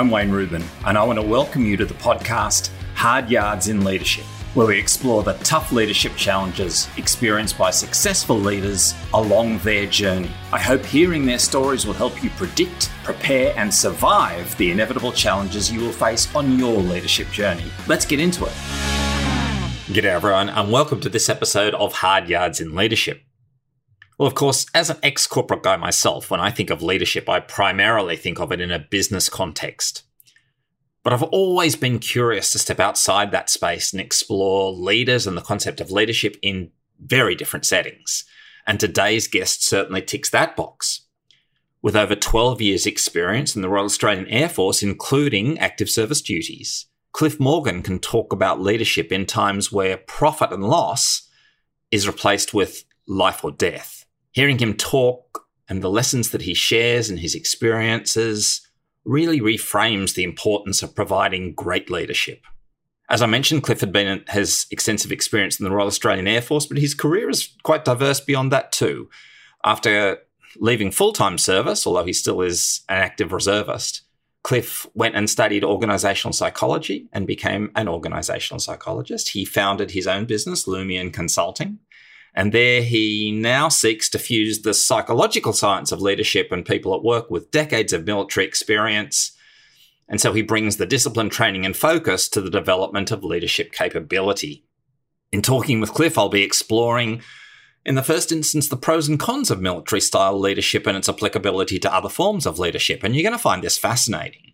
I'm Wayne Rubin, and I want to welcome you to the podcast Hard Yards in Leadership, where we explore the tough leadership challenges experienced by successful leaders along their journey. I hope hearing their stories will help you predict, prepare, and survive the inevitable challenges you will face on your leadership journey. Let's get into it. G'day, everyone, and welcome to this episode of Hard Yards in Leadership. Well, of course, as an ex corporate guy myself, when I think of leadership, I primarily think of it in a business context. But I've always been curious to step outside that space and explore leaders and the concept of leadership in very different settings. And today's guest certainly ticks that box. With over 12 years' experience in the Royal Australian Air Force, including active service duties, Cliff Morgan can talk about leadership in times where profit and loss is replaced with life or death. Hearing him talk and the lessons that he shares and his experiences really reframes the importance of providing great leadership. As I mentioned, Cliff had been has extensive experience in the Royal Australian Air Force, but his career is quite diverse beyond that too. After leaving full-time service, although he still is an active reservist, Cliff went and studied organizational psychology and became an organizational psychologist. He founded his own business, Lumian Consulting, and there he now seeks to fuse the psychological science of leadership and people at work with decades of military experience. And so he brings the discipline, training, and focus to the development of leadership capability. In talking with Cliff, I'll be exploring, in the first instance, the pros and cons of military style leadership and its applicability to other forms of leadership. And you're going to find this fascinating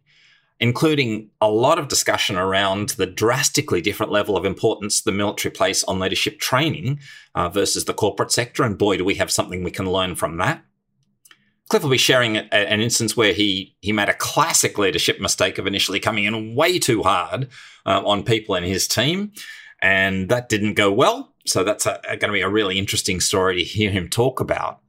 including a lot of discussion around the drastically different level of importance the military place on leadership training uh, versus the corporate sector. And boy, do we have something we can learn from that. Cliff will be sharing a, an instance where he he made a classic leadership mistake of initially coming in way too hard uh, on people in his team, and that didn't go well. So that's going to be a really interesting story to hear him talk about.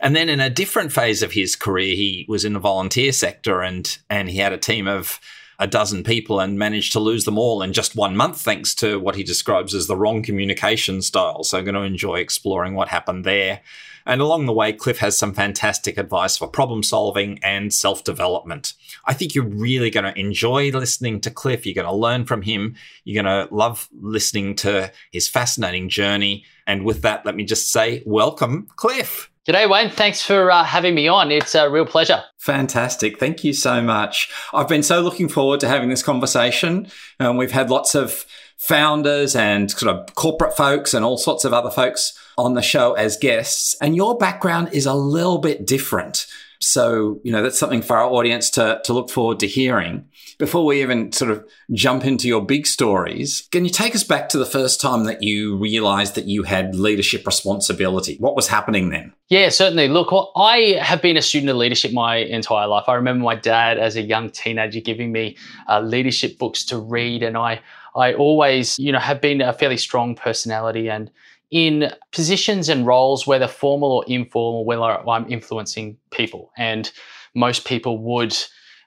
And then in a different phase of his career, he was in the volunteer sector and and he had a team of a dozen people and managed to lose them all in just one month, thanks to what he describes as the wrong communication style. So I'm going to enjoy exploring what happened there. And along the way, Cliff has some fantastic advice for problem solving and self development. I think you're really going to enjoy listening to Cliff. You're going to learn from him. You're going to love listening to his fascinating journey. And with that, let me just say, welcome, Cliff. G'day, Wayne. Thanks for uh, having me on. It's a real pleasure. Fantastic. Thank you so much. I've been so looking forward to having this conversation. Um, we've had lots of founders and sort of corporate folks and all sorts of other folks on the show as guests. And your background is a little bit different. So, you know, that's something for our audience to, to look forward to hearing. Before we even sort of jump into your big stories, can you take us back to the first time that you realized that you had leadership responsibility? What was happening then? Yeah, certainly. Look, I have been a student of leadership my entire life. I remember my dad as a young teenager giving me uh, leadership books to read, and I, I always, you know, have been a fairly strong personality and in positions and roles, whether formal or informal, whether I'm influencing people. And most people would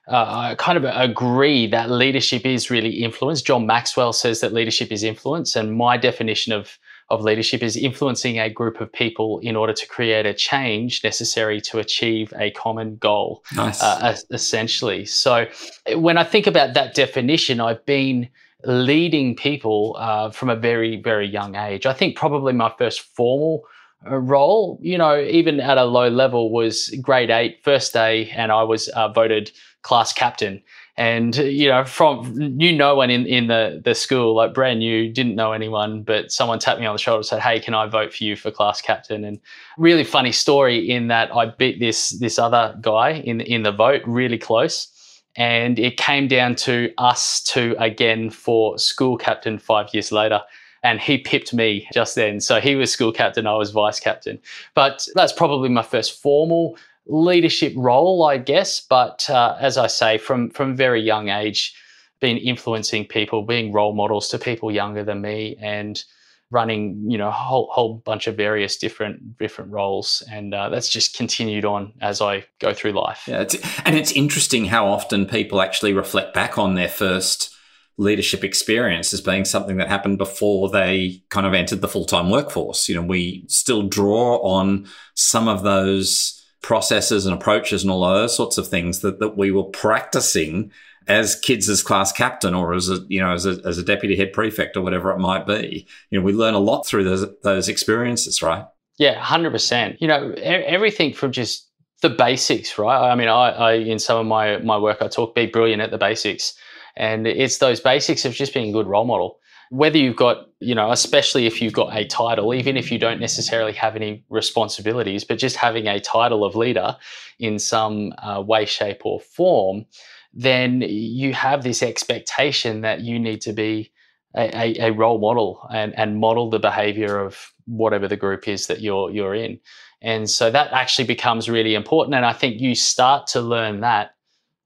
uh, kind of agree that leadership is really influence. John Maxwell says that leadership is influence. And my definition of of leadership is influencing a group of people in order to create a change necessary to achieve a common goal. Nice. Uh, essentially. So when I think about that definition, I've been leading people uh, from a very, very young age. I think probably my first formal uh, role, you know, even at a low level, was grade eight, first day, and I was uh, voted class captain. And you know, from knew no one in, in the, the school, like brand new, didn't know anyone, but someone tapped me on the shoulder and said, "Hey, can I vote for you for class captain?" And really funny story in that I beat this this other guy in in the vote, really close and it came down to us two again for school captain five years later. And he pipped me just then. So he was school captain, I was vice captain. But that's probably my first formal leadership role, I guess. But uh, as I say, from from very young age, been influencing people, being role models to people younger than me, and running you know a whole whole bunch of various different different roles and uh, that's just continued on as I go through life. Yeah, it's, and it's interesting how often people actually reflect back on their first leadership experience as being something that happened before they kind of entered the full-time workforce. You know, we still draw on some of those processes and approaches and all those sorts of things that, that we were practicing as kids as class captain or as a you know as a, as a deputy head prefect or whatever it might be you know we learn a lot through those those experiences right? Yeah 100% you know everything from just the basics right? I mean I, I in some of my my work i talk be brilliant at the basics. And it's those basics of just being a good role model. Whether you've got, you know, especially if you've got a title, even if you don't necessarily have any responsibilities, but just having a title of leader in some uh, way, shape, or form, then you have this expectation that you need to be a, a, role model and, and model the behavior of whatever the group is that you're you're in. And so that actually becomes really important. And I think you start to learn that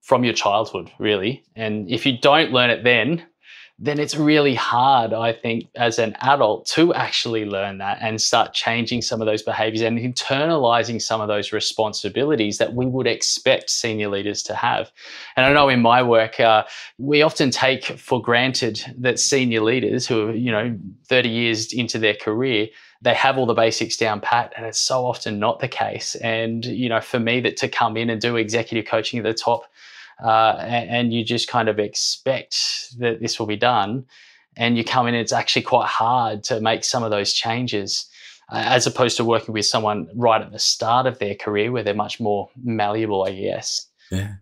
from your childhood, really. And if you don't learn it then, then it's really hard, I think, as an adult to actually learn that and start changing some of those behaviors and internalizing some of those responsibilities that we would expect senior leaders to have. And I know in my work, uh, we often take for granted that senior leaders who are, you know, 30 years into their career, they have all the basics down pat and it's so often not the case and you know for me that to come in and do executive coaching at the top uh, and, and, you just kind of expect that this will be done, and you come in, it's actually quite hard to make some of those changes. Uh, as opposed to working with someone right at the start of their career where they're much more malleable, I guess. Yeah.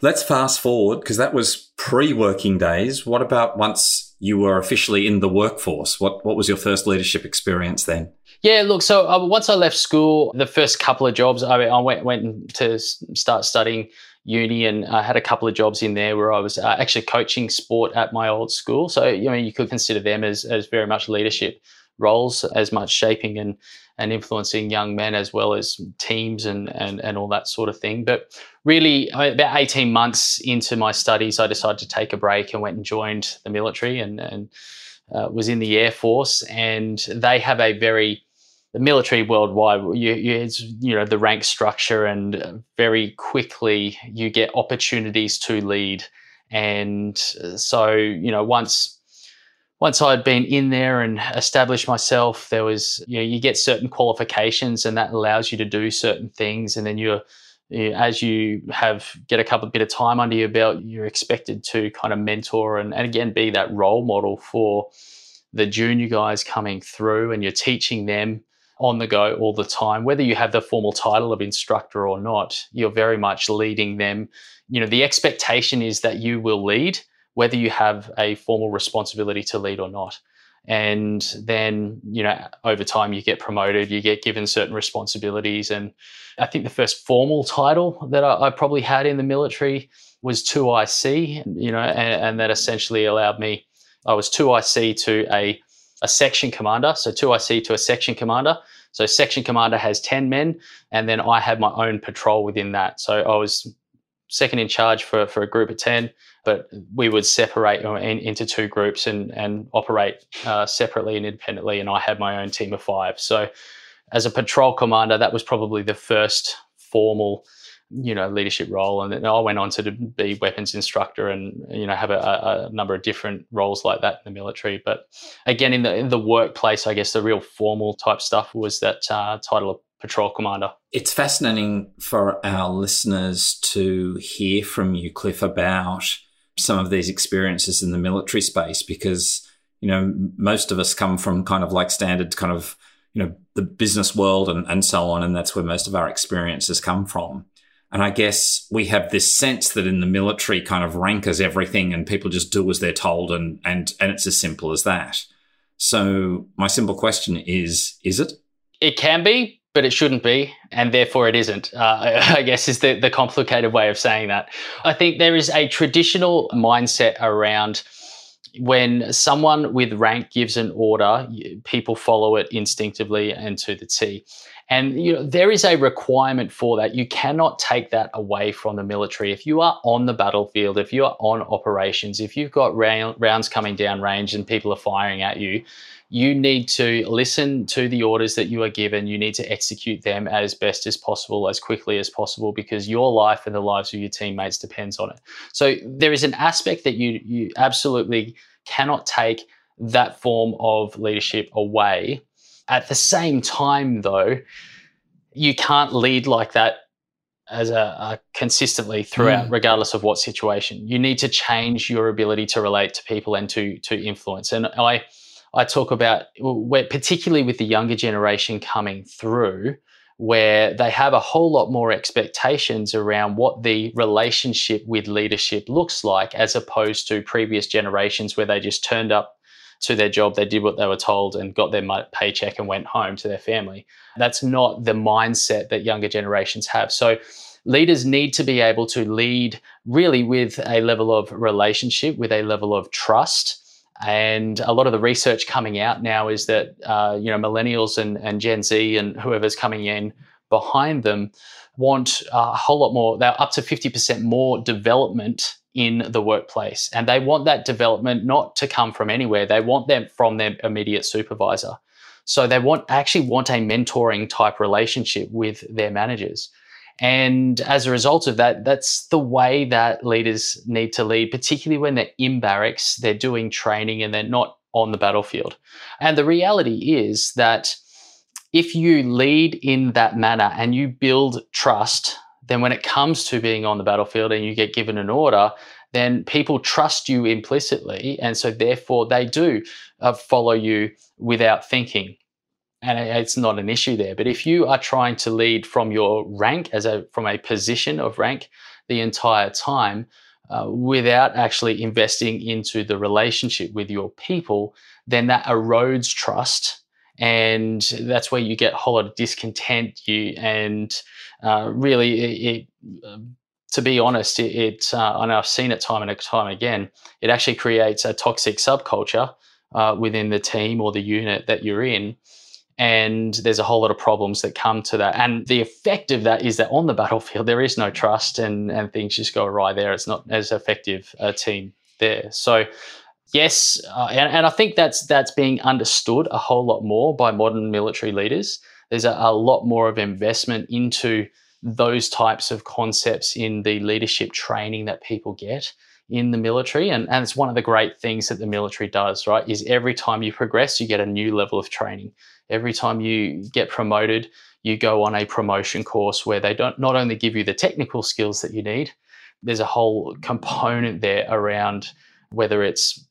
Let's fast forward because that was pre working days. What about once you were officially in the workforce? What, what was your first leadership experience then? Yeah, look, so uh, once I left school, the first couple of jobs, I, I went, went to start studying uni and I had a couple of jobs in there where I was uh, actually coaching sport at my old school. So, you know, you could consider them as, as very much leadership roles, as much shaping and, and influencing young men as well as teams and, and, and all that sort of thing. But really, about 18 months into my studies, I decided to take a break and went and joined the military and, and uh, was in the Air Force. And they have a very the military worldwide, you, you, it's, you know, the rank structure, and very quickly you get opportunities to lead. And uh, so, you know, once once I'd been in there and established myself, there was, you know, you get certain qualifications, and that allows you to do certain things, and then you're as you have get a couple bit of time under your belt, you're expected to kind of mentor and, and again be that role model for the junior guys coming through, and you're teaching them on the go all the time. Whether you have the formal title of instructor or not, you're very much leading them. You know, the expectation is that you will lead, whether you have a formal responsibility to lead or not. And then, you know, over time you get promoted, you get given certain responsibilities. And I think the first formal title that I, I probably had in the military was 2IC, you know, and, and that essentially allowed me, I was 2IC to a a section commander. So 2IC to a section commander. So section commander has 10 men, and then I had my own patrol within that. So I was second in charge for, for a group of 10, but we would separate in, into two groups and, and operate uh, separately and independently. And I had my own team of five. So as a patrol commander, that was probably the first formal you know leadership role and then I went on to be weapons instructor and you know have a, a, number of different roles like that in the military. But again in the in the workplace I guess the real formal type stuff was that uh, title of patrol commander. It's fascinating for our listeners to hear from you Cliff about some of these experiences in the military space because you know most of us come from kind of like standard kind of you know the business world and, and so on and that's where most of our experiences come from and I guess we have this sense that in the military kind of rank as everything and people just do as they're told and, and, and it's as simple as that. So my simple question is, is it? It can be, but it shouldn't be, and therefore it isn't. Uh, I guess is the, the complicated way of saying that. I think there is a traditional mindset around when someone with rank gives an order, people follow it instinctively and to the T. And you know, there is a requirement for that. You cannot take that away from the military. If you are on the battlefield, if you are on operations, if you've got rounds coming down range and people are firing at you, you need to listen to the orders that you are given. You need to execute them as best as possible, as quickly as possible, because your life and the lives of your teammates depends on it. So there is an aspect that you you absolutely cannot take that form of leadership away at the same time, though, you can't lead like that as a, a consistently throughout, mm. regardless of what situation. You need to change your ability to relate to people and to to influence. And I I talk about where particularly with the younger generation coming through, where they have a whole lot more expectations around what the relationship with leadership looks like, as opposed to previous generations where they just turned up to their job, they did what they were told and got their paycheck and went home to their family. That's not the mindset that younger generations have. So, leaders need to be able to lead really with a level of relationship, with a level of trust. And a lot of the research coming out now is that uh, you know millennials and, and Gen Z and whoever's coming in behind them want a whole lot more. They're up to fifty percent more development in the workplace. And they want that development not to come from anywhere. They want them from their immediate supervisor. So they want actually want a mentoring type relationship with their managers. And as a result of that, that's the way that leaders need to lead, particularly when they're in barracks, they're doing training and they're not on the battlefield. And the reality is that if you lead in that manner and you build trust then when it comes to being on the battlefield and you get given an order, then people trust you implicitly. And so therefore they do uh, follow you without thinking. And it's not an issue there. But if you are trying to lead from your rank as a from a position of rank the entire time, uh, without actually investing into the relationship with your people, then that erodes trust and that's where you get a whole lot of discontent. You and uh, really it, it um, to be honest it, it uh, and i've seen it time and time again it actually creates a toxic subculture uh, within the team or the unit that you're in and there's a whole lot of problems that come to that and the effect of that is that on the battlefield there is no trust and and things just go awry there. It's not as effective a team there. So yes, uh, and, and, I think that's that's being understood a whole lot more by modern military leaders. There's a, a, lot more of investment into those types of concepts in the leadership training that people get in the military, and, and it's one of the great things that the military does. Right, is every time you progress, you get a new level of training. Every time you get promoted, you go on a promotion course where they don't not only give you the technical skills that you need. There's a whole component there around whether it's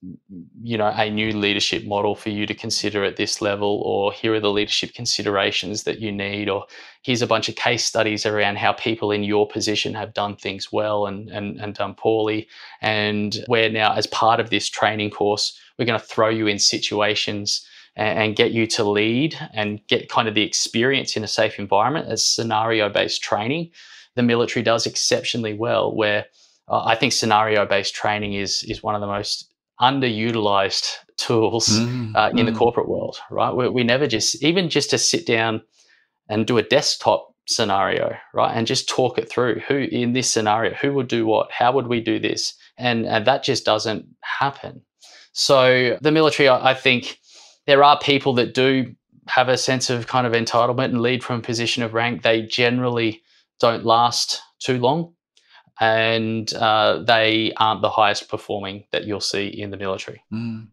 you know a new leadership model for you to consider at this level or here are the leadership considerations that you need or here's a bunch of case studies around how people in your position have done things well and and, and done poorly. And where now as part of this training course we're going to throw you in situations and, get you to lead and get kind of the experience in a safe environment as scenario based training. The military does exceptionally well where uh, I think scenario based training is is one of the most underutilized tools mm, uh, in mm. the corporate world. Right, we, we never just even just to sit down and do a desktop scenario, right, and just talk it through. Who in this scenario, who would do what? How would we do this? And and that just doesn't happen. So the military, I, I think there are people that do have a sense of kind of entitlement and lead from a position of rank. They generally don't last too long and uh, they aren't the highest performing that you'll see in the military. Mm.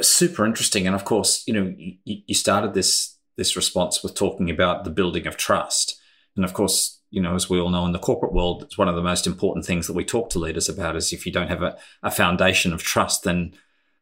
Super interesting, and of course, you know, you, you, started this this response with talking about the building of trust, and of course, you know, as we all know in the corporate world, it's one of the most important things that we talk to leaders about. Is if you don't have a, a foundation of trust, then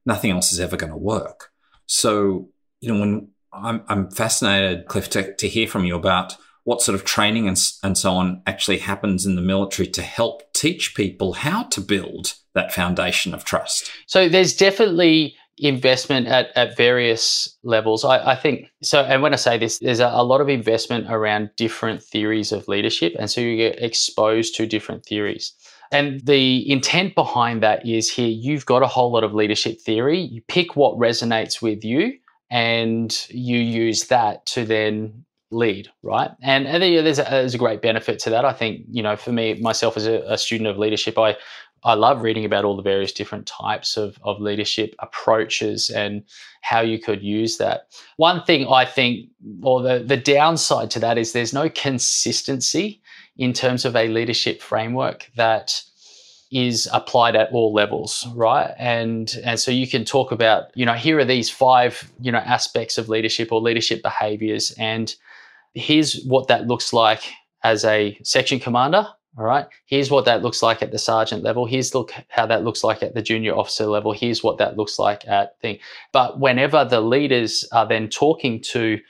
nothing else is ever going to work. So, you know, when I'm, I'm fascinated, Cliff, to, to hear from you about what sort of training and, and so on actually happens in the military to help teach people how to build that foundation of trust? So there's definitely investment at, at various levels. I, I think so. And when I say this, there's a, a, lot of investment around different theories of leadership. And so you get exposed to different theories. And the intent behind that is here you've got a whole lot of leadership theory. You pick what resonates with you and you use that to then lead, right? And, and there's, a, there's a great benefit to that. I think, you know, for me, myself as a, a, student of leadership, I, I love reading about all the various different types of, of leadership approaches and how you could use that. One thing I think, or the, the downside to that is there's no consistency in terms of a leadership framework that is applied at all levels right and and so you can talk about you know here are these five you know aspects of leadership or leadership behaviors and here's what that looks like as a section commander. All right. Here's what that looks like at the sergeant level. Here's look how that looks like at the junior officer level. Here's what that looks like at thing. But whenever the leaders are then talking to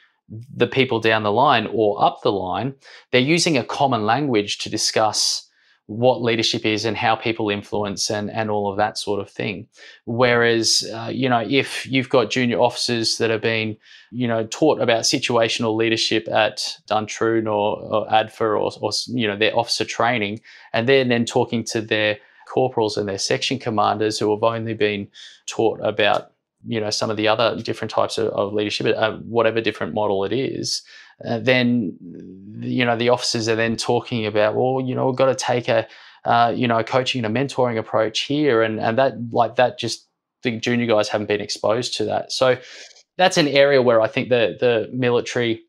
the people down the line or up the line, they're using a common language to discuss what leadership is and how people influence and, and all of that sort of thing. Whereas, uh, you know, if you've got junior officers that have been, you know, taught about situational leadership at Duntroon or, or ADFA or, or, you know, their officer training, and they're then talking to their corporals and their section commanders who have only been taught about you know some of the other different types of, of leadership uh, whatever different model it is uh, then you know the officers are then talking about well you know we've got to take a uh, you know a coaching and a mentoring approach here and and that like that just the junior guys haven't been exposed to that. So that's an area where i think the the military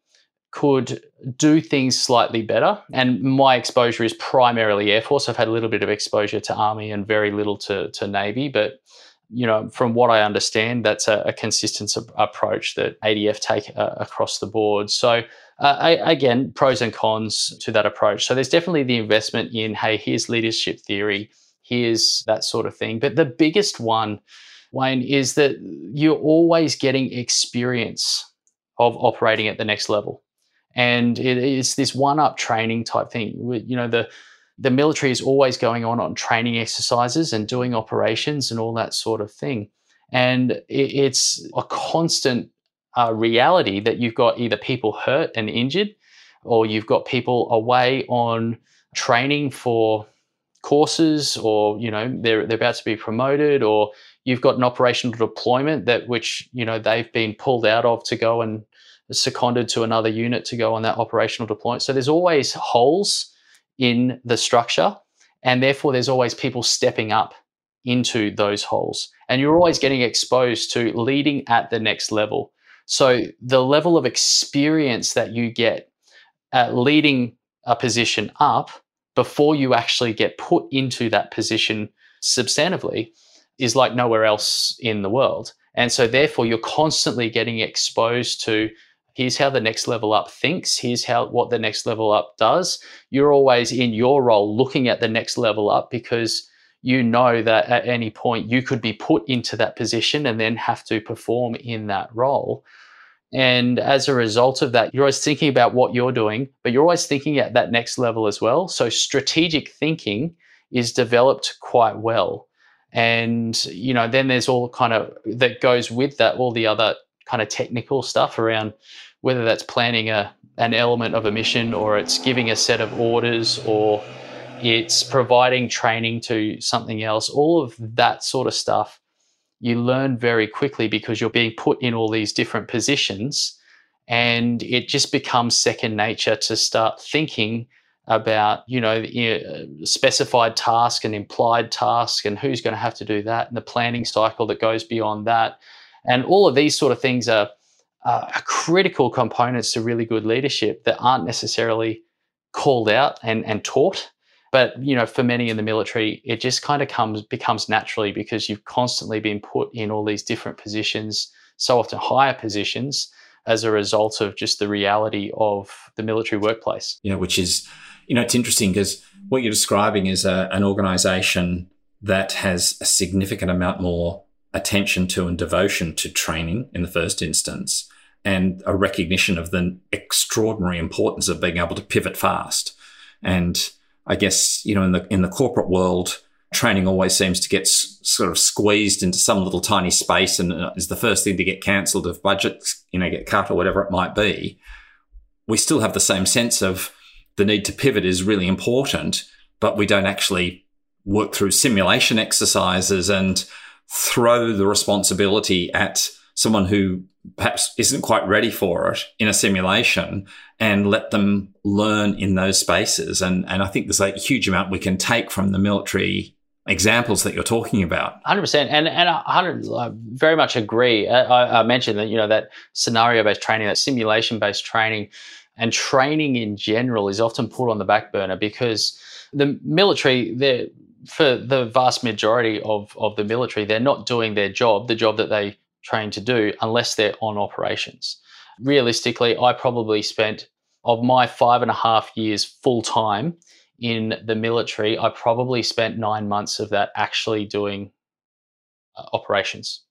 could do things slightly better and my exposure is primarily air force. I've had a little bit of exposure to army and very little to to navy but you know, from what I understand, that's a, a consistent approach that ADF take uh, across the board. So, uh, I, again, pros and cons to that approach. So, there's definitely the investment in, hey, here's leadership theory, here's that sort of thing. But the biggest one, Wayne, is that you're always getting experience of operating at the next level. And it is this one up training type thing. You know, the the military is always going on on training exercises and doing operations and all that sort of thing. And it's a constant uh, reality that you've got either people hurt and injured, or you've got people away on training for courses, or you know they're they're about to be promoted, or you've got an operational deployment that which you know they've been pulled out of to go and seconded to another unit to go on that operational deployment. So there's always holes in the structure. And therefore, there's always people stepping up into those holes. And you're always getting exposed to leading at the next level. So, the level of experience that you get at leading a position up before you actually get put into that position substantively is like nowhere else in the world. And so, therefore, you're constantly getting exposed to here's how the next level up thinks. Here's how what the next level up does. You're always in your role looking at the next level up because you know that at any point you could be put into that position and then have to perform in that role. And as a result of that you're always thinking about what you're doing but you're always thinking at that next level as well. So strategic thinking is developed quite well. And you know then there's all kind of that goes with that all the other kind of technical stuff around whether that's planning a an element of a mission or it's giving a set of orders or it's providing training to something else. All of that sort of stuff you learn very quickly because you're being put in all these different positions and it just becomes second nature to start thinking about you know uh, specified task and implied task and who's going to have to do that and the planning cycle that goes beyond that and all of these sort of things are, are critical components to really good leadership that aren't necessarily called out and, and taught. But you know, for many in the military, it just kind of comes becomes naturally because you've constantly been put in all these different positions, so often higher positions, as a result of just the reality of the military workplace. Yeah, which is, you know, it's interesting because what you're describing is a, an organization that has a significant amount more attention to and devotion to training in the first instance and a recognition of the extraordinary importance of being able to pivot fast. And I guess, you know, in the, in the corporate world, training always seems to get s- sort of squeezed into some little tiny space and uh, is the first thing to get cancelled if budgets, you know, get cut or whatever it might be. We still have the same sense of the need to pivot is really important, but we don't actually work through simulation exercises and throw the responsibility at someone who perhaps isn't quite ready for it in a simulation and let them learn in those spaces. And, and I think there's a huge amount we can take from the military examples that you're talking about. 100%. And, and I very much agree. I, I mentioned that, you know, that scenario based training, that simulation based training and training in general is often put on the back burner because the military, they're, for the vast majority of, of the military, they're not doing their job, the job that they train to do, unless they're on operations. Realistically, I probably spent of my five and a half years full time in the military, I probably spent nine months of that actually doing uh, operations.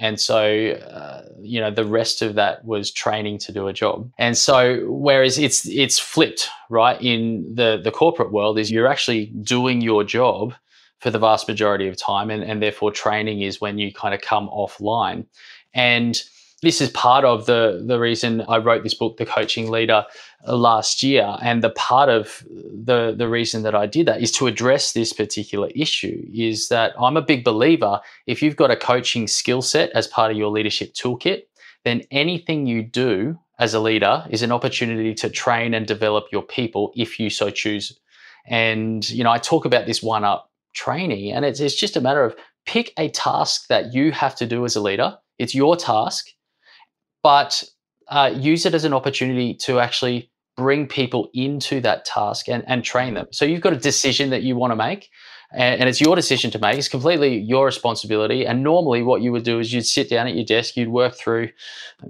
And so, uh, you know, the rest of that was training to do a job. And so, whereas it's it's flipped, right? In the the corporate world, is you're actually doing your job for the vast majority of time, and, and therefore training is when you kind of come offline. And this is part of the the reason I wrote this book, The Coaching Leader, uh, last year. And the part of the the reason that I did that is to address this particular issue. Is that I'm a big believer if you've got a coaching skill set as part of your leadership toolkit, then anything you do as a leader is an opportunity to train and develop your people if you so choose. And you know, I talk about this one up training, and it's it's just a matter of pick a task that you have to do as a leader. It's your task but uh, use it as an opportunity to actually bring people into that task and, and train them. So you've got a decision that you want to make, and, and, it's your decision to make. It's completely your responsibility. And normally, what you would do is you'd sit down at your desk, you'd work through,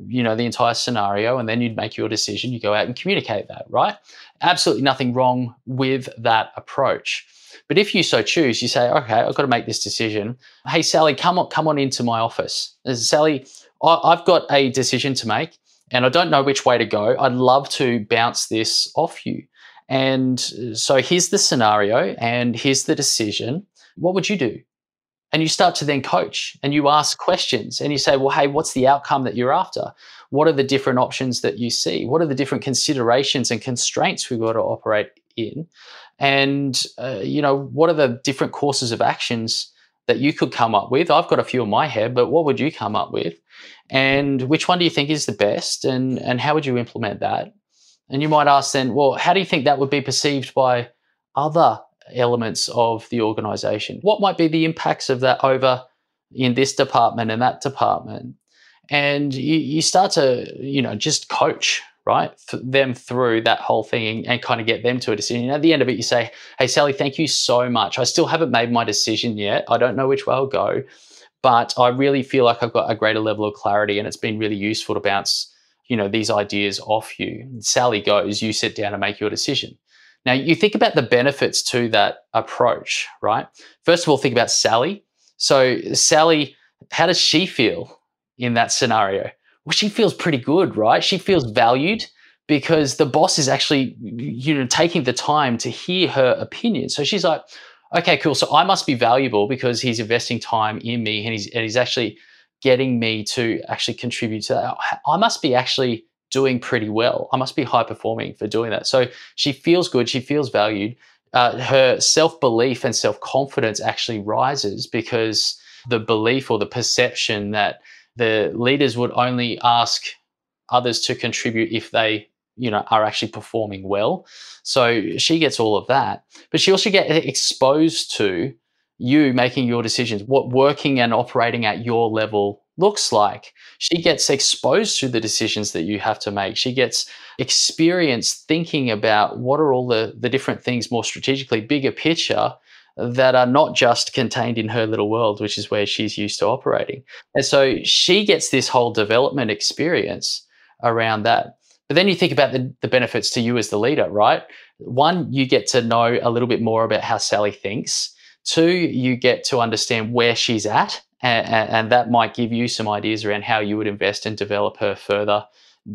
you know, the entire scenario, and then you'd make your decision. You go out and communicate that, right? Absolutely nothing wrong with that approach. But if you so choose, you say, okay, I've got to make this decision. Hey, Sally, come on, come on into my office. Sally, I've got a decision to make and I don't know which way to go. I'd love to bounce this off you. And so here's the scenario and here's the decision. What would you do? And you start to then coach and you ask questions and you say, well, hey, what's the outcome that you're after? What are the different options that you see? What are the different considerations and constraints we've got to operate in? And, uh, you know, what are the different courses of actions that you could come up with? I've got a few in my head, but what would you come up with? And which one do you think is the best? And, and how would you implement that? And you might ask then, well, how do you think that would be perceived by other elements of the organization? What might be the impacts of that over in this department and that department? And you, you start to, you know, just coach right? them through that whole thing and, kind of get them to a decision. And at the end of it, you say, Hey, Sally, thank you so much. I still haven't made my decision yet. I don't know which way I'll go, but I really feel like I've got a greater level of clarity and it's been really useful to bounce, you know, these ideas off you. And Sally goes, you sit down and make your decision. Now, you think about the benefits to that approach, right? First of all, think about Sally. So, Sally, how does she feel in that scenario? She feels pretty good, right? She feels valued because the boss is actually, you know, taking the time to hear her opinion. So she's like, okay, cool. So I must be valuable because he's investing time in me and he's, and he's actually getting me to actually contribute to that. I must be actually doing pretty well. I must be high performing for doing that. So she feels good. She feels valued. Uh, her self belief and self confidence actually rises because the belief or the perception that the leaders would only ask others to contribute if they you know are actually performing well. So she gets all of that but she also gets exposed to you making your decisions what working and operating at your level looks like. She gets exposed to the decisions that you have to make. She gets experience thinking about what are all the the different things more strategically bigger picture that are not just contained in her little world, which is where she's used to operating. And so she gets this whole development experience around that. But then you think about the, the benefits to you as the leader, right? One, you get to know a little bit more about how Sally thinks. Two, you get to understand where she's at, and, and that might give you some ideas around how you would invest and develop her further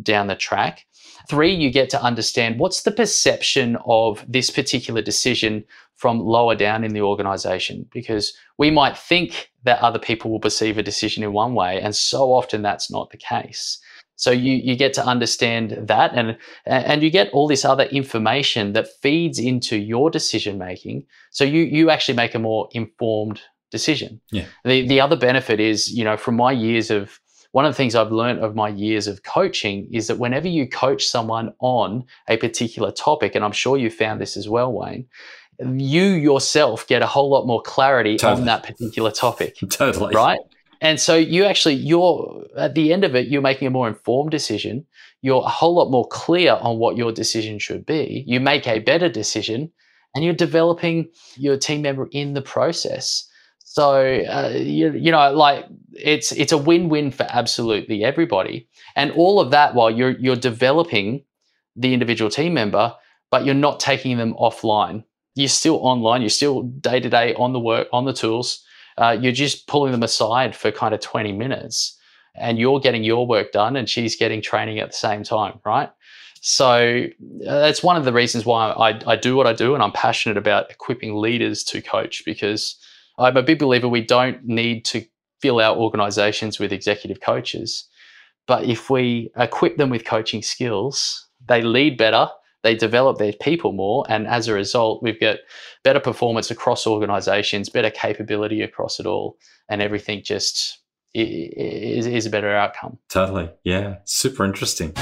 down the track. Three, you get to understand what's the perception of this particular decision from lower down in the organization because we might think that other people will perceive a decision in one way, and so often that's not the case. So you you get to understand that, and and you get all this other information that feeds into your decision making. So you you actually make a more informed decision. Yeah. The the other benefit is you know from my years of one of the things I've learned of my years of coaching is that whenever you coach someone on a particular topic, and I'm sure you found this as well, Wayne, you yourself get a whole lot more clarity totally. on that particular topic. totally. Right. And so you actually, you're at the end of it, you're making a more informed decision. You're a whole lot more clear on what your decision should be. You make a better decision and you're developing your team member in the process. So uh, you, you know, like it's it's a win-win for absolutely everybody, and all of that while you're you're developing the individual team member, but you're not taking them offline. You're still online, you're still day to day on the work, on the tools. Uh, you're just pulling them aside for kind of 20 minutes and you're getting your work done and she's getting training at the same time, right? So uh, that's one of the reasons why I, I do what I do and I'm passionate about equipping leaders to coach because I'm a big believer we don't need to fill our organizations with executive coaches. But if we equip them with coaching skills, they lead better, they develop their people more, and as a result, we've got better performance across organizations, better capability across it all, and everything just is, is a better outcome. Totally. Yeah. Super interesting.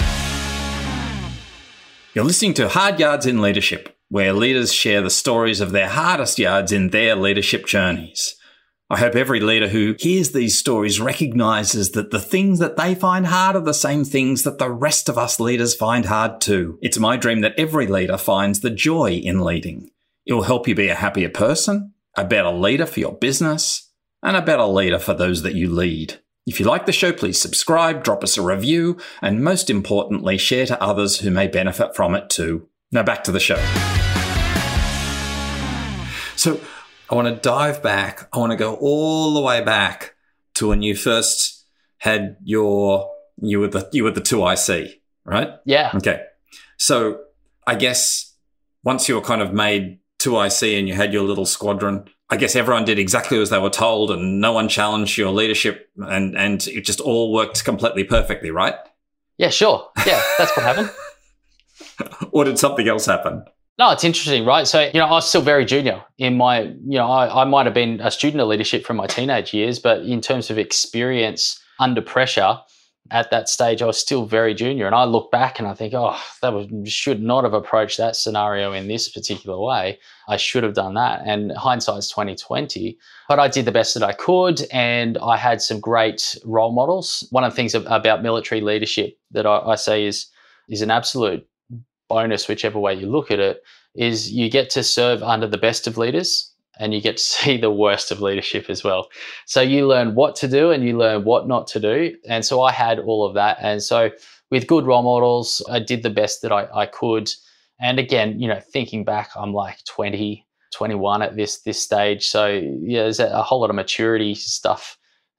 You're listening to Hard Yards in Leadership, where leaders share the stories of their hardest yards in their leadership journeys. I hope every leader who hears these stories recognizes that the things that they find hard are the same things that the rest of us leaders find hard too. It's my dream that every leader finds the joy in leading. It will help you be a happier person, a better leader for your business, and a better leader for those that you lead. If you like the show, please subscribe, drop us a review, and most importantly, share to others who may benefit from it too. Now back to the show. So I want to dive back. I want to go all the way back to when you first had your you were the you were the two IC, right? Yeah. Okay. So I guess once you were kind of made two IC and you had your little squadron, I guess everyone did exactly as they were told and no one challenged your leadership and, and it just all worked completely perfectly, right? Yeah, sure. Yeah, that's what happened. or did something else happen? No, it's interesting, right? So, you know, I was still very junior in my, you know, I, I might have been a student of leadership from my teenage years, but in terms of experience under pressure, at that stage, I was still very junior. And I look back and I think, oh, that was, should not have approached that scenario in this particular way. I should have done that. And hindsight's 2020. But I did the best that I could. And I had some great role models. One of the things about military leadership that I, I say is, is an absolute bonus, whichever way you look at it, is you get to serve under the best of leaders and you get to see the worst of leadership as well. So you learn what to do and you learn what not to do. And so I had all of that. And so with good role models, I did the best that I, I could. And again, you know, thinking back, I'm like 20, 21 at this this stage. So yeah, there's a, a whole lot of maturity stuff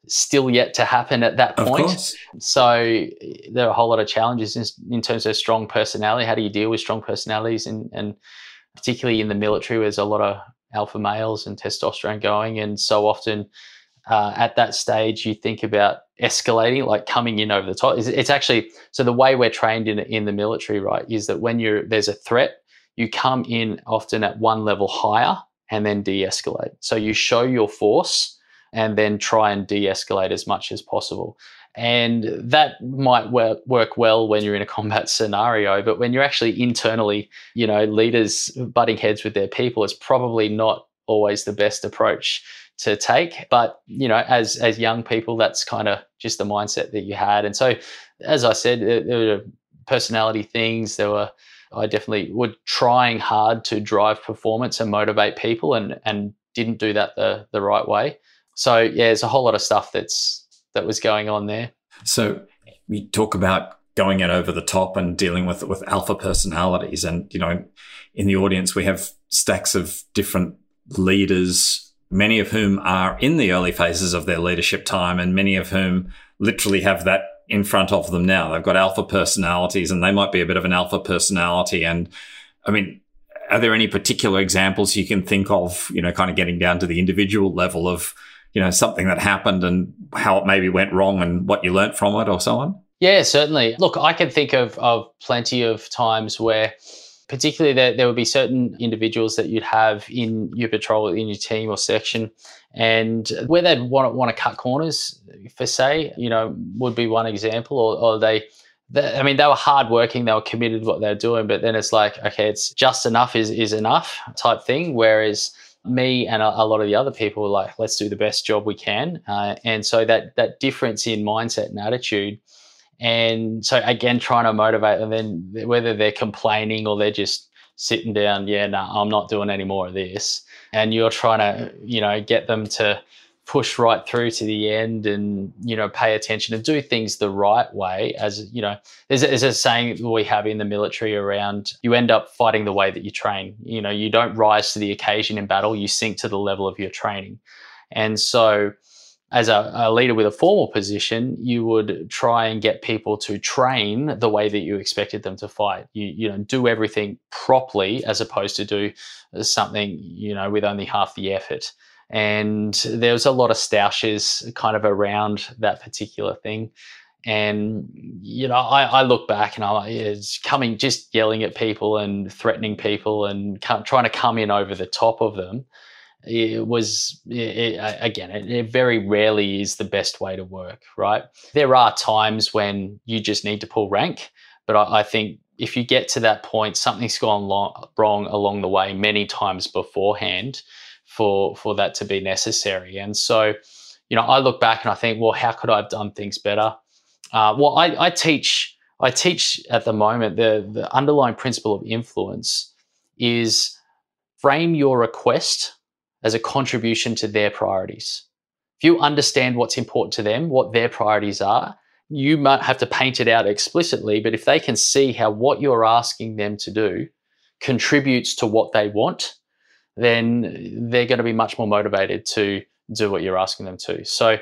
still yet to happen at that point. So there are a whole lot of challenges in, in, terms of strong personality. How do you deal with strong personalities and, and particularly in the military, there's a lot of alpha males and testosterone going. And so often uh, at that stage, you think about escalating, like coming in over the top. It's, it's, actually so the way we're trained in in the military, right, is that when you're there's a threat, you come in often at one level higher and then de-escalate. So you show your force and then try and de-escalate as much as possible. And that might work well when you're in a combat scenario, but when you're actually internally, you know, leaders butting heads with their people, it's probably not always the best approach to take. But you know, as as young people, that's kind of just the mindset that you had. And so, as I said, there were personality things. There were I definitely were trying hard to drive performance and motivate people, and and didn't do that the the right way. So yeah, there's a whole lot of stuff that's that was going on there. So we talk about going it over the top and dealing with with alpha personalities, and you know, in the audience we have stacks of different leaders, many of whom are in the early phases of their leadership time, and many of whom literally have that in front of them now. They've got alpha personalities, and they might be a bit of an alpha personality, and I mean. Are there any particular examples you can think of, you know, kind of getting down to the individual level of you know, something that happened and how it maybe went wrong and what you learnt from it or so on? Yeah, certainly. Look, I can think of, of plenty of times where particularly there, there would be certain individuals that you'd have in your patrol, in your team or section, and where they'd want to, want to cut corners, for say, you know, would be one example, or, or they, they, I mean, they were hardworking, they were committed to what they're doing, but then it's like, okay, it's just enough is, is enough type thing. Whereas me and a, a, lot of the other people were like, let's do the best job we can. Uh, and so that that difference in mindset and attitude, and so again, trying to motivate them, then whether they're complaining or they're just sitting down, yeah, no, I'm not doing any more of this, and you're trying to, you know, get them to push right through to the end and you know pay attention and do things the right way as you know there's, there's a saying we have in the military around you end up fighting the way that you train you know you don't rise to the occasion in battle you sink to the level of your training and so as a, a, leader with a formal position, you would try and get people to train the way that you expected them to fight. You, you know, do everything properly as opposed to do something, you know, with only half the effort. And there was a lot of stoushes kind of around that particular thing. And, you know, I, I look back and I'm like, it's coming, just yelling at people and threatening people and come, trying to come in over the top of them it was it, again it, it, very rarely is the best way to work right there are times when you just need to pull rank but i, I think if you get to that point something's gone long, wrong along the way many times beforehand for for that to be necessary and so you know i look back and i think well how could i have done things better uh, well I, I teach i teach at the moment the the underlying principle of influence is frame your request as a contribution to their priorities. If you understand what's important to them, what their priorities are, you might have to paint it out explicitly, but if they can see how what you're asking them to do contributes to what they want, then they're going to be much more motivated to do what you're asking them to. So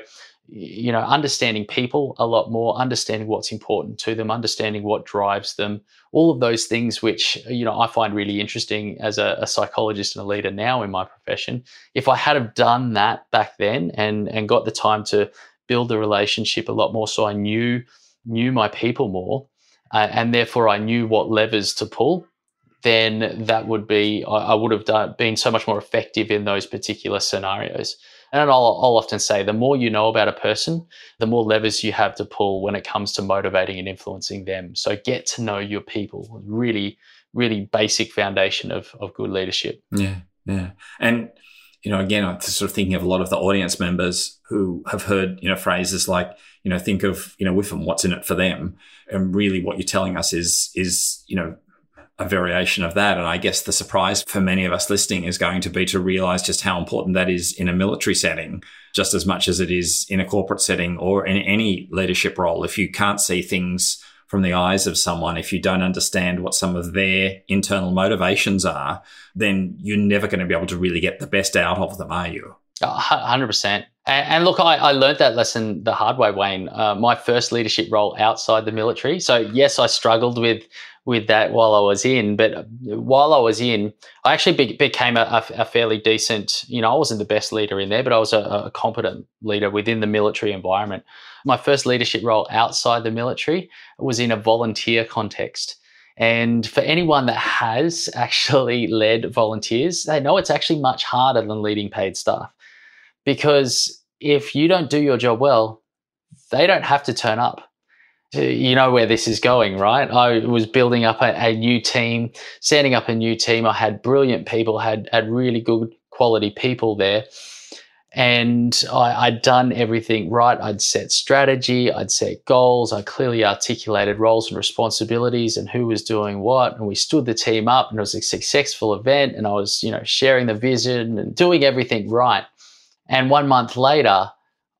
you know, understanding people a lot more, understanding what's important to them, understanding what drives them, all of those things, which, you know, I find really interesting as a, a, psychologist and a leader now in my profession. If I had have done that back then and, and got the time to build the relationship a lot more so I knew, knew my people more, uh, and therefore I knew what levers to pull, then that would be, I, I would have done, been so much more effective in those particular scenarios. And I'll, I'll often say the more you know about a person, the more levers you have to pull when it comes to motivating and influencing them. So get to know your people, really, really basic foundation of, of good leadership. Yeah, yeah. And, you know, again, I'm sort of thinking of a lot of the audience members who have heard, you know, phrases like, you know, think of, you know, with them, what's in it for them. And really what you're telling us is, is, you know, a variation of that. And I guess the surprise for many of us listening is going to be to realize just how important that is in a military setting, just as much as it is in a corporate setting or in any leadership role. If you can't see things from the eyes of someone, if you don't understand what some of their internal motivations are, then you're never going to be able to really get the best out of them, are you? 100%. And, look, I, I learned that lesson the hard way, Wayne. Uh, my first leadership role outside the military. So, yes, I struggled with with that while I was in. But while I was in, I actually be- became a, a, fairly decent, you know, I wasn't the best leader in there, but I was a, a, competent leader within the military environment. My first leadership role outside the military was in a volunteer context. And for anyone that has actually led volunteers, they know it's actually much harder than leading paid staff. Because if you don't do your job well, they don't have to turn up you know where this is going, right? I was building up a, a, new team, setting up a new team. I had brilliant people, had had really good quality people there, and I, I'd done everything right. I'd set strategy, I'd set goals, I clearly articulated roles and responsibilities and who was doing what, and we stood the team up, and it was a successful event. And I was, you know, sharing the vision and doing everything right. And one month later,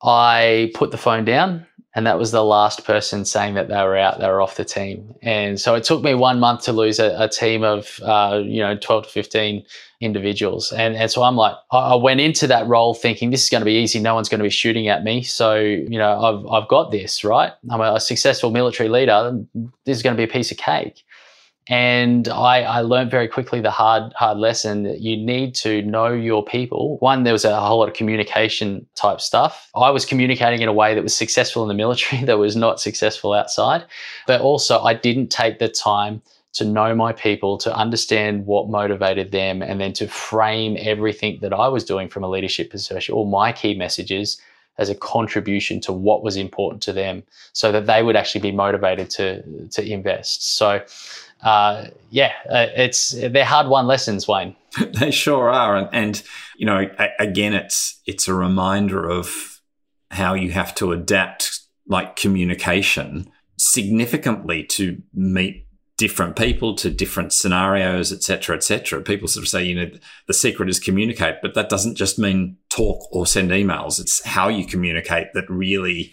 I put the phone down and that was the last person saying that they were out, they were off the team. And so it took me one month to lose a, a team of, uh, you know, 12 to 15 individuals. And, and so I'm like, I went into that role thinking this is going to be easy. No one's going to be shooting at me. So, you know, I've, I've got this, right? I'm a successful military leader. This is going to be a piece of cake. And I, I learned very quickly the hard, hard lesson that you need to know your people. One, there was a whole lot of communication type stuff. I was communicating in a way that was successful in the military, that was not successful outside. But also, I didn't take the time to know my people, to understand what motivated them, and then to frame everything that I was doing from a leadership perspective, all my key messages as a contribution to what was important to them so that they would actually be motivated to to invest. So uh, yeah, uh, it's they're hard won lessons, Wayne. they sure are, and, and you know, again, it's it's a reminder of how you have to adapt, like communication, significantly to meet different people to different scenarios, etc., etc. People sort of say, you know, the secret is communicate, but that doesn't just mean talk or send emails. It's how you communicate that really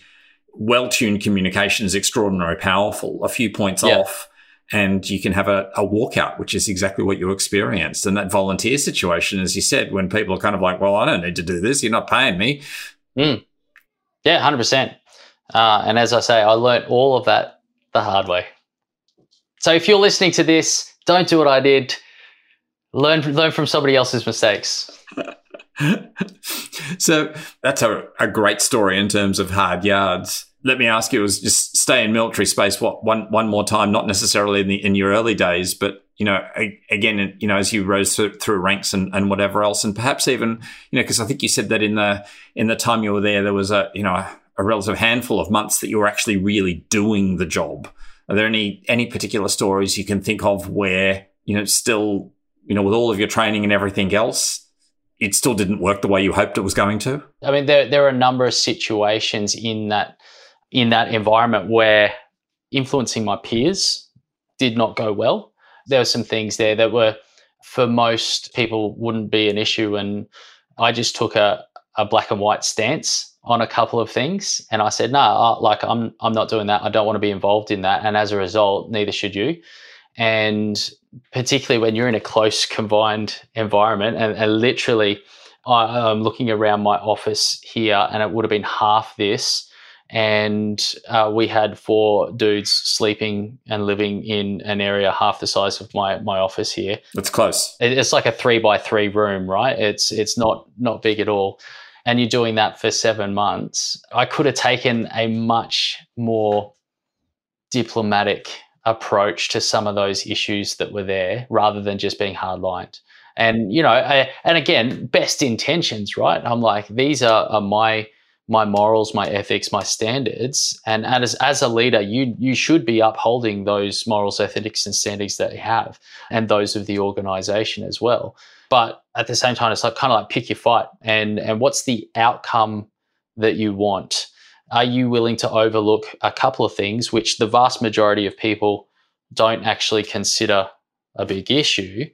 well-tuned communication is extraordinarily powerful. A few points yeah. off and you can have a, a walkout, which is exactly what you experienced. And that volunteer situation, as you said, when people are kind of like, well, I don't need to do this. You're not paying me. Mm. Yeah, 100%. Uh, and as I say, I learned all of that the hard way. So if you're listening to this, don't do what I did. Learn learn from somebody else's mistakes. so that's a, a great story in terms of hard yards. Let me ask you: was just stay in military space what one one more time? Not necessarily in the in your early days, but you know, again, you know, as you rose through, through ranks and, and whatever else, and perhaps even, you know, because I think you said that in the in the time you were there, there was a you know a, a relative handful of months that you were actually really doing the job. Are there any any particular stories you can think of where you know still you know with all of your training and everything else, it still didn't work the way you hoped it was going to? I mean, there there are a number of situations in that in that environment where influencing my peers did not go well. There were some things there that were for most people wouldn't be an issue, and I just took a a black and white stance on a couple of things and i said no nah, like i'm i'm not doing that i don't want to be involved in that and as a result neither should you and particularly when you're in a close confined environment and, and literally i'm looking around my office here and it would have been half this and uh, we had four dudes sleeping and living in an area half the size of my my office here. That's close. It's like a three by three room, right? It's it's not not big at all and you're doing that for seven months, I could have taken a much more diplomatic approach to some of those issues that were there rather than just being hardlined. And, you know, I, and again, best intentions, right? I'm like, these are, are my my morals, my ethics, my standards. And as, as a leader, you, you should be upholding those morals, ethics, and standards that you have, and those of the organization as well. But at the same time, it's like kind of like pick your fight and and what's the outcome that you want? Are you willing to overlook a couple of things which the vast majority of people don't actually consider a big issue?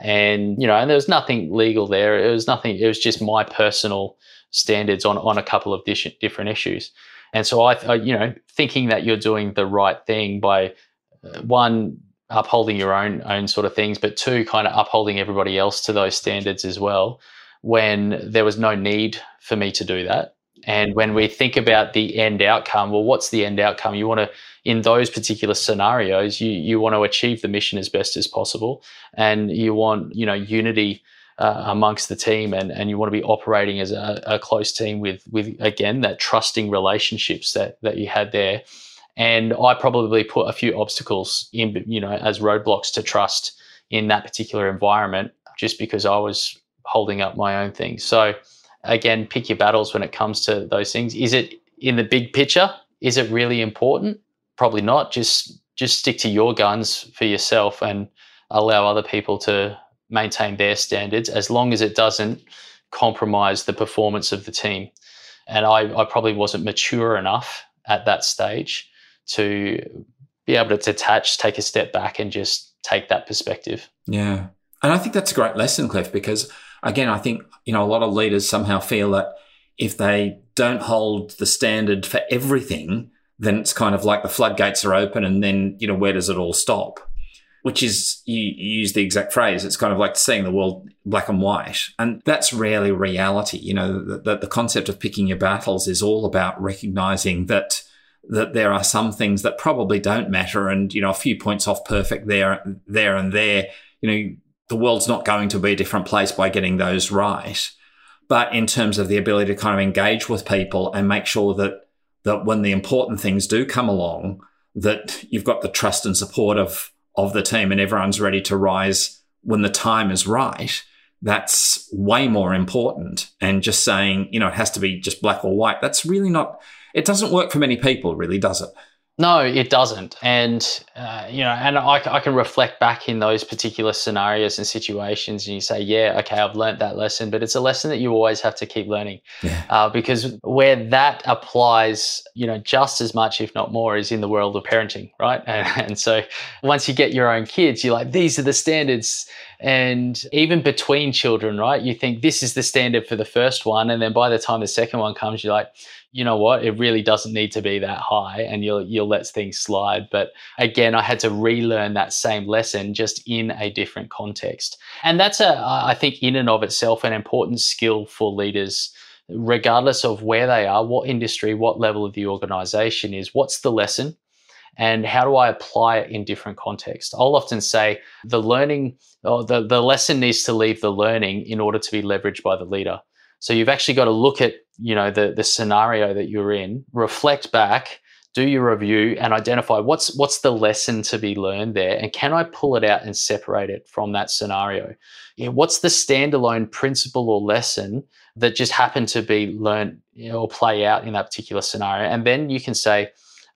And you know, and there was nothing legal there. It was nothing. It was just my personal standards on on a couple of different issues. And so I, I you know, thinking that you're doing the right thing by uh, one upholding your own own sort of things, but two, kind of upholding everybody else to those standards as well. When there was no need for me to do that, and when we think about the end outcome, well, what's the end outcome? You want to, in those particular scenarios, you you want to achieve the mission as best as possible, and you want you know unity uh, amongst the team, and and you want to be operating as a, a close team with with again that trusting relationships that that you had there and I probably put a few obstacles in, you know, as roadblocks to trust in that particular environment, just because I was holding up my own things. So again, pick your battles when it comes to those things. Is it in the big picture? Is it really important? Probably not. Just just stick to your guns for yourself and allow other people to maintain their standards as long as it doesn't compromise the performance of the team. And I, I probably wasn't mature enough at that stage to be able to detach, take a step back, and just take that perspective. Yeah. And I think that's a great lesson, Cliff, because again, I think, you know, a lot of leaders somehow feel that if they don't hold the standard for everything, then it's kind of like the floodgates are open and then, you know, where does it all stop? Which is, you, you use the exact phrase, it's kind of like seeing the world black and white. And that's rarely reality. You know, the, the, the concept of picking your battles is all about recognizing that that there are some things that probably don't matter and you know a few points off perfect there there and there you know the world's not going to be a different place by getting those right but in terms of the ability to kind of engage with people and make sure that that when the important things do come along that you've got the trust and support of of the team and everyone's ready to rise when the time is right that's way more important and just saying you know it has to be just black or white that's really not it doesn't work for many people, really, does it? No, it doesn't. And, uh, you know, and I, I, can reflect back in those particular scenarios and situations and you say, yeah, okay, I've learned that lesson, but it's a lesson that you always have to keep learning. Yeah. Uh, because where that applies, you know, just as much, if not more, is in the world of parenting, right? And, and so once you get your own kids, you're like, these are the standards. And even between children, right? You think this is the standard for the first one. And then by the time the second one comes, you're like, you know what, it really doesn't need to be that high and you'll you'll let things slide. But again, I had to relearn that same lesson just in a different context. And that's a I think in and of itself an important skill for leaders regardless of where they are, what industry, what level of the organization is, what's the lesson? And how do I apply it in different contexts? I'll often say the learning or the, the lesson needs to leave the learning in order to be leveraged by the leader. So you've actually got to look at, you know, the the scenario that you're in, reflect back, do your review and identify what's what's the lesson to be learned there and can I pull it out and separate it from that scenario? Know, what's the standalone principle or lesson that just happened to be learned you know, or play out in that particular scenario? And then you can say,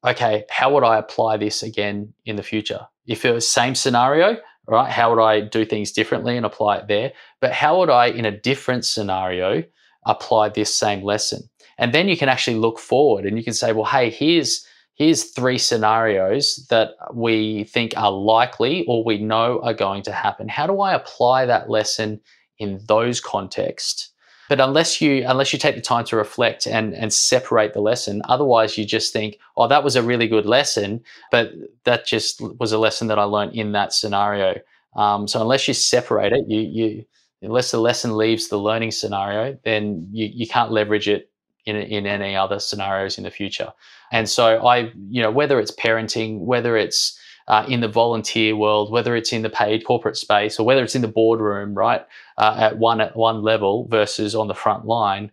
okay, how would I apply this again in the future? If it was same scenario, right? How would I do things differently and apply it there? But how would I, in a different scenario, apply this same lesson? And then you can actually look forward and you can say, well, hey, here's here's three scenarios that we think are likely or we know are going to happen. How do I apply that lesson in those contexts? But unless you unless you take the time to reflect and and separate the lesson, otherwise you just think, oh, that was a really good lesson, but that just was a lesson that I learned in that scenario. Um, so unless you separate it, you you unless the lesson leaves the learning scenario, then you, you can't leverage it in, in any other scenarios in the future. And so I, you know, whether it's parenting, whether it's uh, in the volunteer world, whether it's in the paid corporate space or whether it's in the boardroom, right, uh, at one at one level versus on the front line,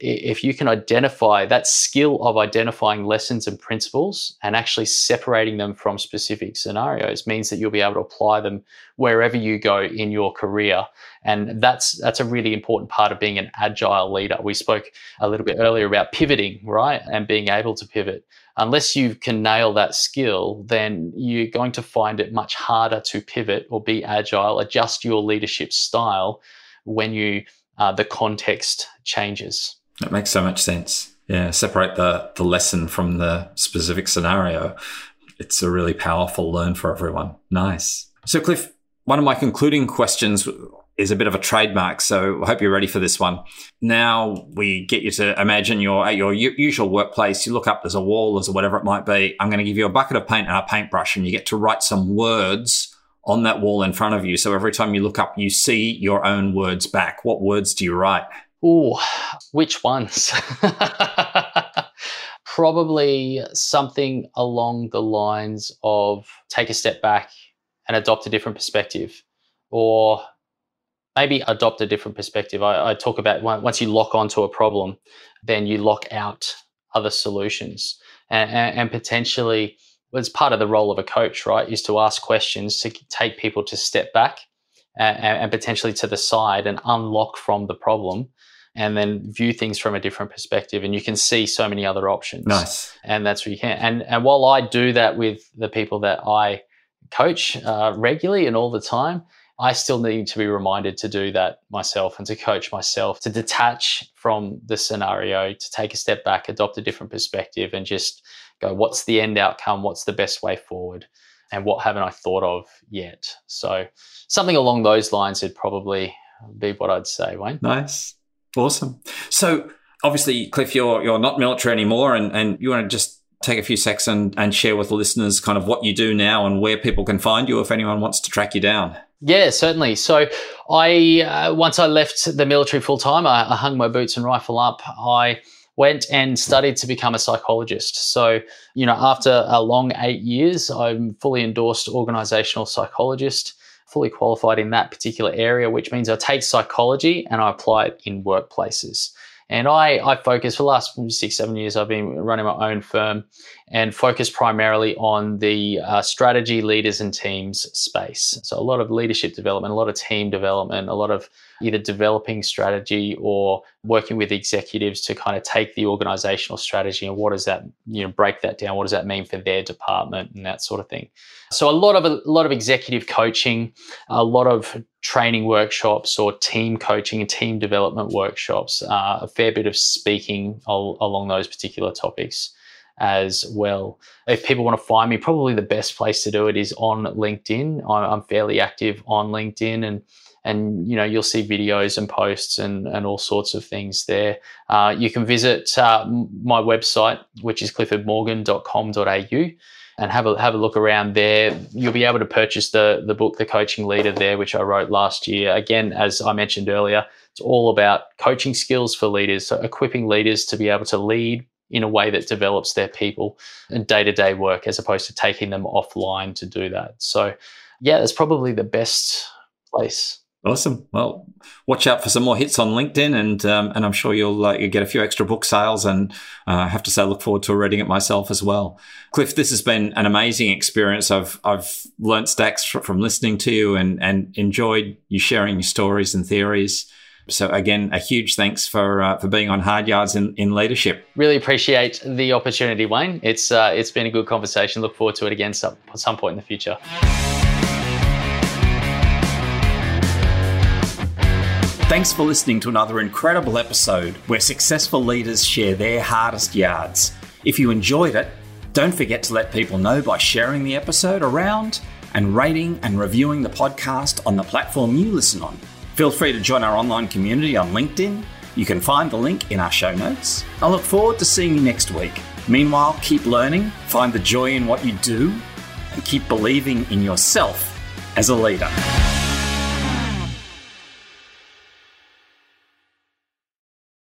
if you can identify that skill of identifying lessons and principles and actually separating them from specific scenarios means that you'll be able to apply them wherever you go in your career. And that's that's a really important part of being an agile leader. We spoke a little bit earlier about pivoting right and being able to pivot unless you can nail that skill then you're going to find it much harder to pivot or be agile adjust your leadership style when you uh, the context changes that makes so much sense. Yeah, separate the the lesson from the specific scenario. It's a really powerful learn for everyone. Nice. So, Cliff, one of my concluding questions is a bit of a trademark, so I hope you're ready for this one. Now we get you to imagine you're at your usual workplace. You look up, there's a wall, there's a whatever it might be. I'm going to give you a bucket of paint and a paintbrush, and you get to write some words on that wall in front of you. So every time you look up, you see your own words back. What words do you write? Oh, which ones? Probably something along the lines of take a step back and adopt a different perspective, or maybe adopt a different perspective. I, I talk about once you lock onto a problem, then you lock out other solutions, and, and, and potentially. It's part of the role of a coach, right? Is to ask questions to take people to step back and, and, potentially to the side and unlock from the problem and then view things from a different perspective and you can see so many other options nice and that's what you can and and while i do that with the people that i coach uh, regularly and all the time i still need to be reminded to do that myself and to coach myself to detach from the scenario to take a step back adopt a different perspective and just go what's the end outcome? What's the best way forward? And what haven't i thought of yet? So something along those lines would probably be what i'd say wayne. Nice. Awesome. So obviously, Cliff, you're you're not military anymore, and, and you want to just take a few seconds and, and share with the listeners kind of what you do now and where people can find you if anyone wants to track you down. Yeah, certainly. So, I uh, once I left the military full time, I, I hung my boots and rifle up. I went and studied to become a psychologist. So, you know, after a long eight years, I'm fully endorsed organizational psychologist fully qualified in that particular area, which means I take psychology and I apply it in workplaces. And I, I focus for the last six, seven years, I've been running my own firm and focus primarily on the uh, strategy, leaders, and teams space. So, a lot of leadership development, a lot of team development, a lot of either developing strategy or working with executives to kind of take the organizational strategy and what does that, you know, break that down. What does that mean for their department and that sort of thing. So a lot of a lot of executive coaching, a lot of training workshops or team coaching and team development workshops, uh, a fair bit of speaking al- along those particular topics as well. If people want to find me, probably the best place to do it is on LinkedIn. I'm fairly active on LinkedIn and and you know you'll see videos and posts and, and all sorts of things there. Uh, you can visit uh, my website, which is cliffordmorgan.com.au and have a have a look around there. You'll be able to purchase the the book, The Coaching Leader, there, which I wrote last year. Again, as I mentioned earlier, it's all about coaching skills for leaders, so equipping leaders to be able to lead in a way that develops their people and day to day work, as opposed to taking them offline to do that. So, yeah, that's probably the best place. Awesome. Well, watch out for some more hits on LinkedIn, and um, and I'm sure you'll uh, you get a few extra book sales. And uh, I have to say, I look forward to reading it myself as well. Cliff, this has been an amazing experience. I've I've learnt stacks from listening to you, and and enjoyed you sharing your stories and theories. So again, a huge thanks for uh, for being on Hard Yards in, in leadership. Really appreciate the opportunity, Wayne. It's uh, it's been a good conversation. Look forward to it again some, some point in the future. Thanks for listening to another incredible episode where successful leaders share their hardest yards. If you enjoyed it, don't forget to let people know by sharing the episode around and rating and reviewing the podcast on the platform you listen on. Feel free to join our online community on LinkedIn. You can find the link in our show notes. I look forward to seeing you next week. Meanwhile, keep learning, find the joy in what you do, and keep believing in yourself as a leader.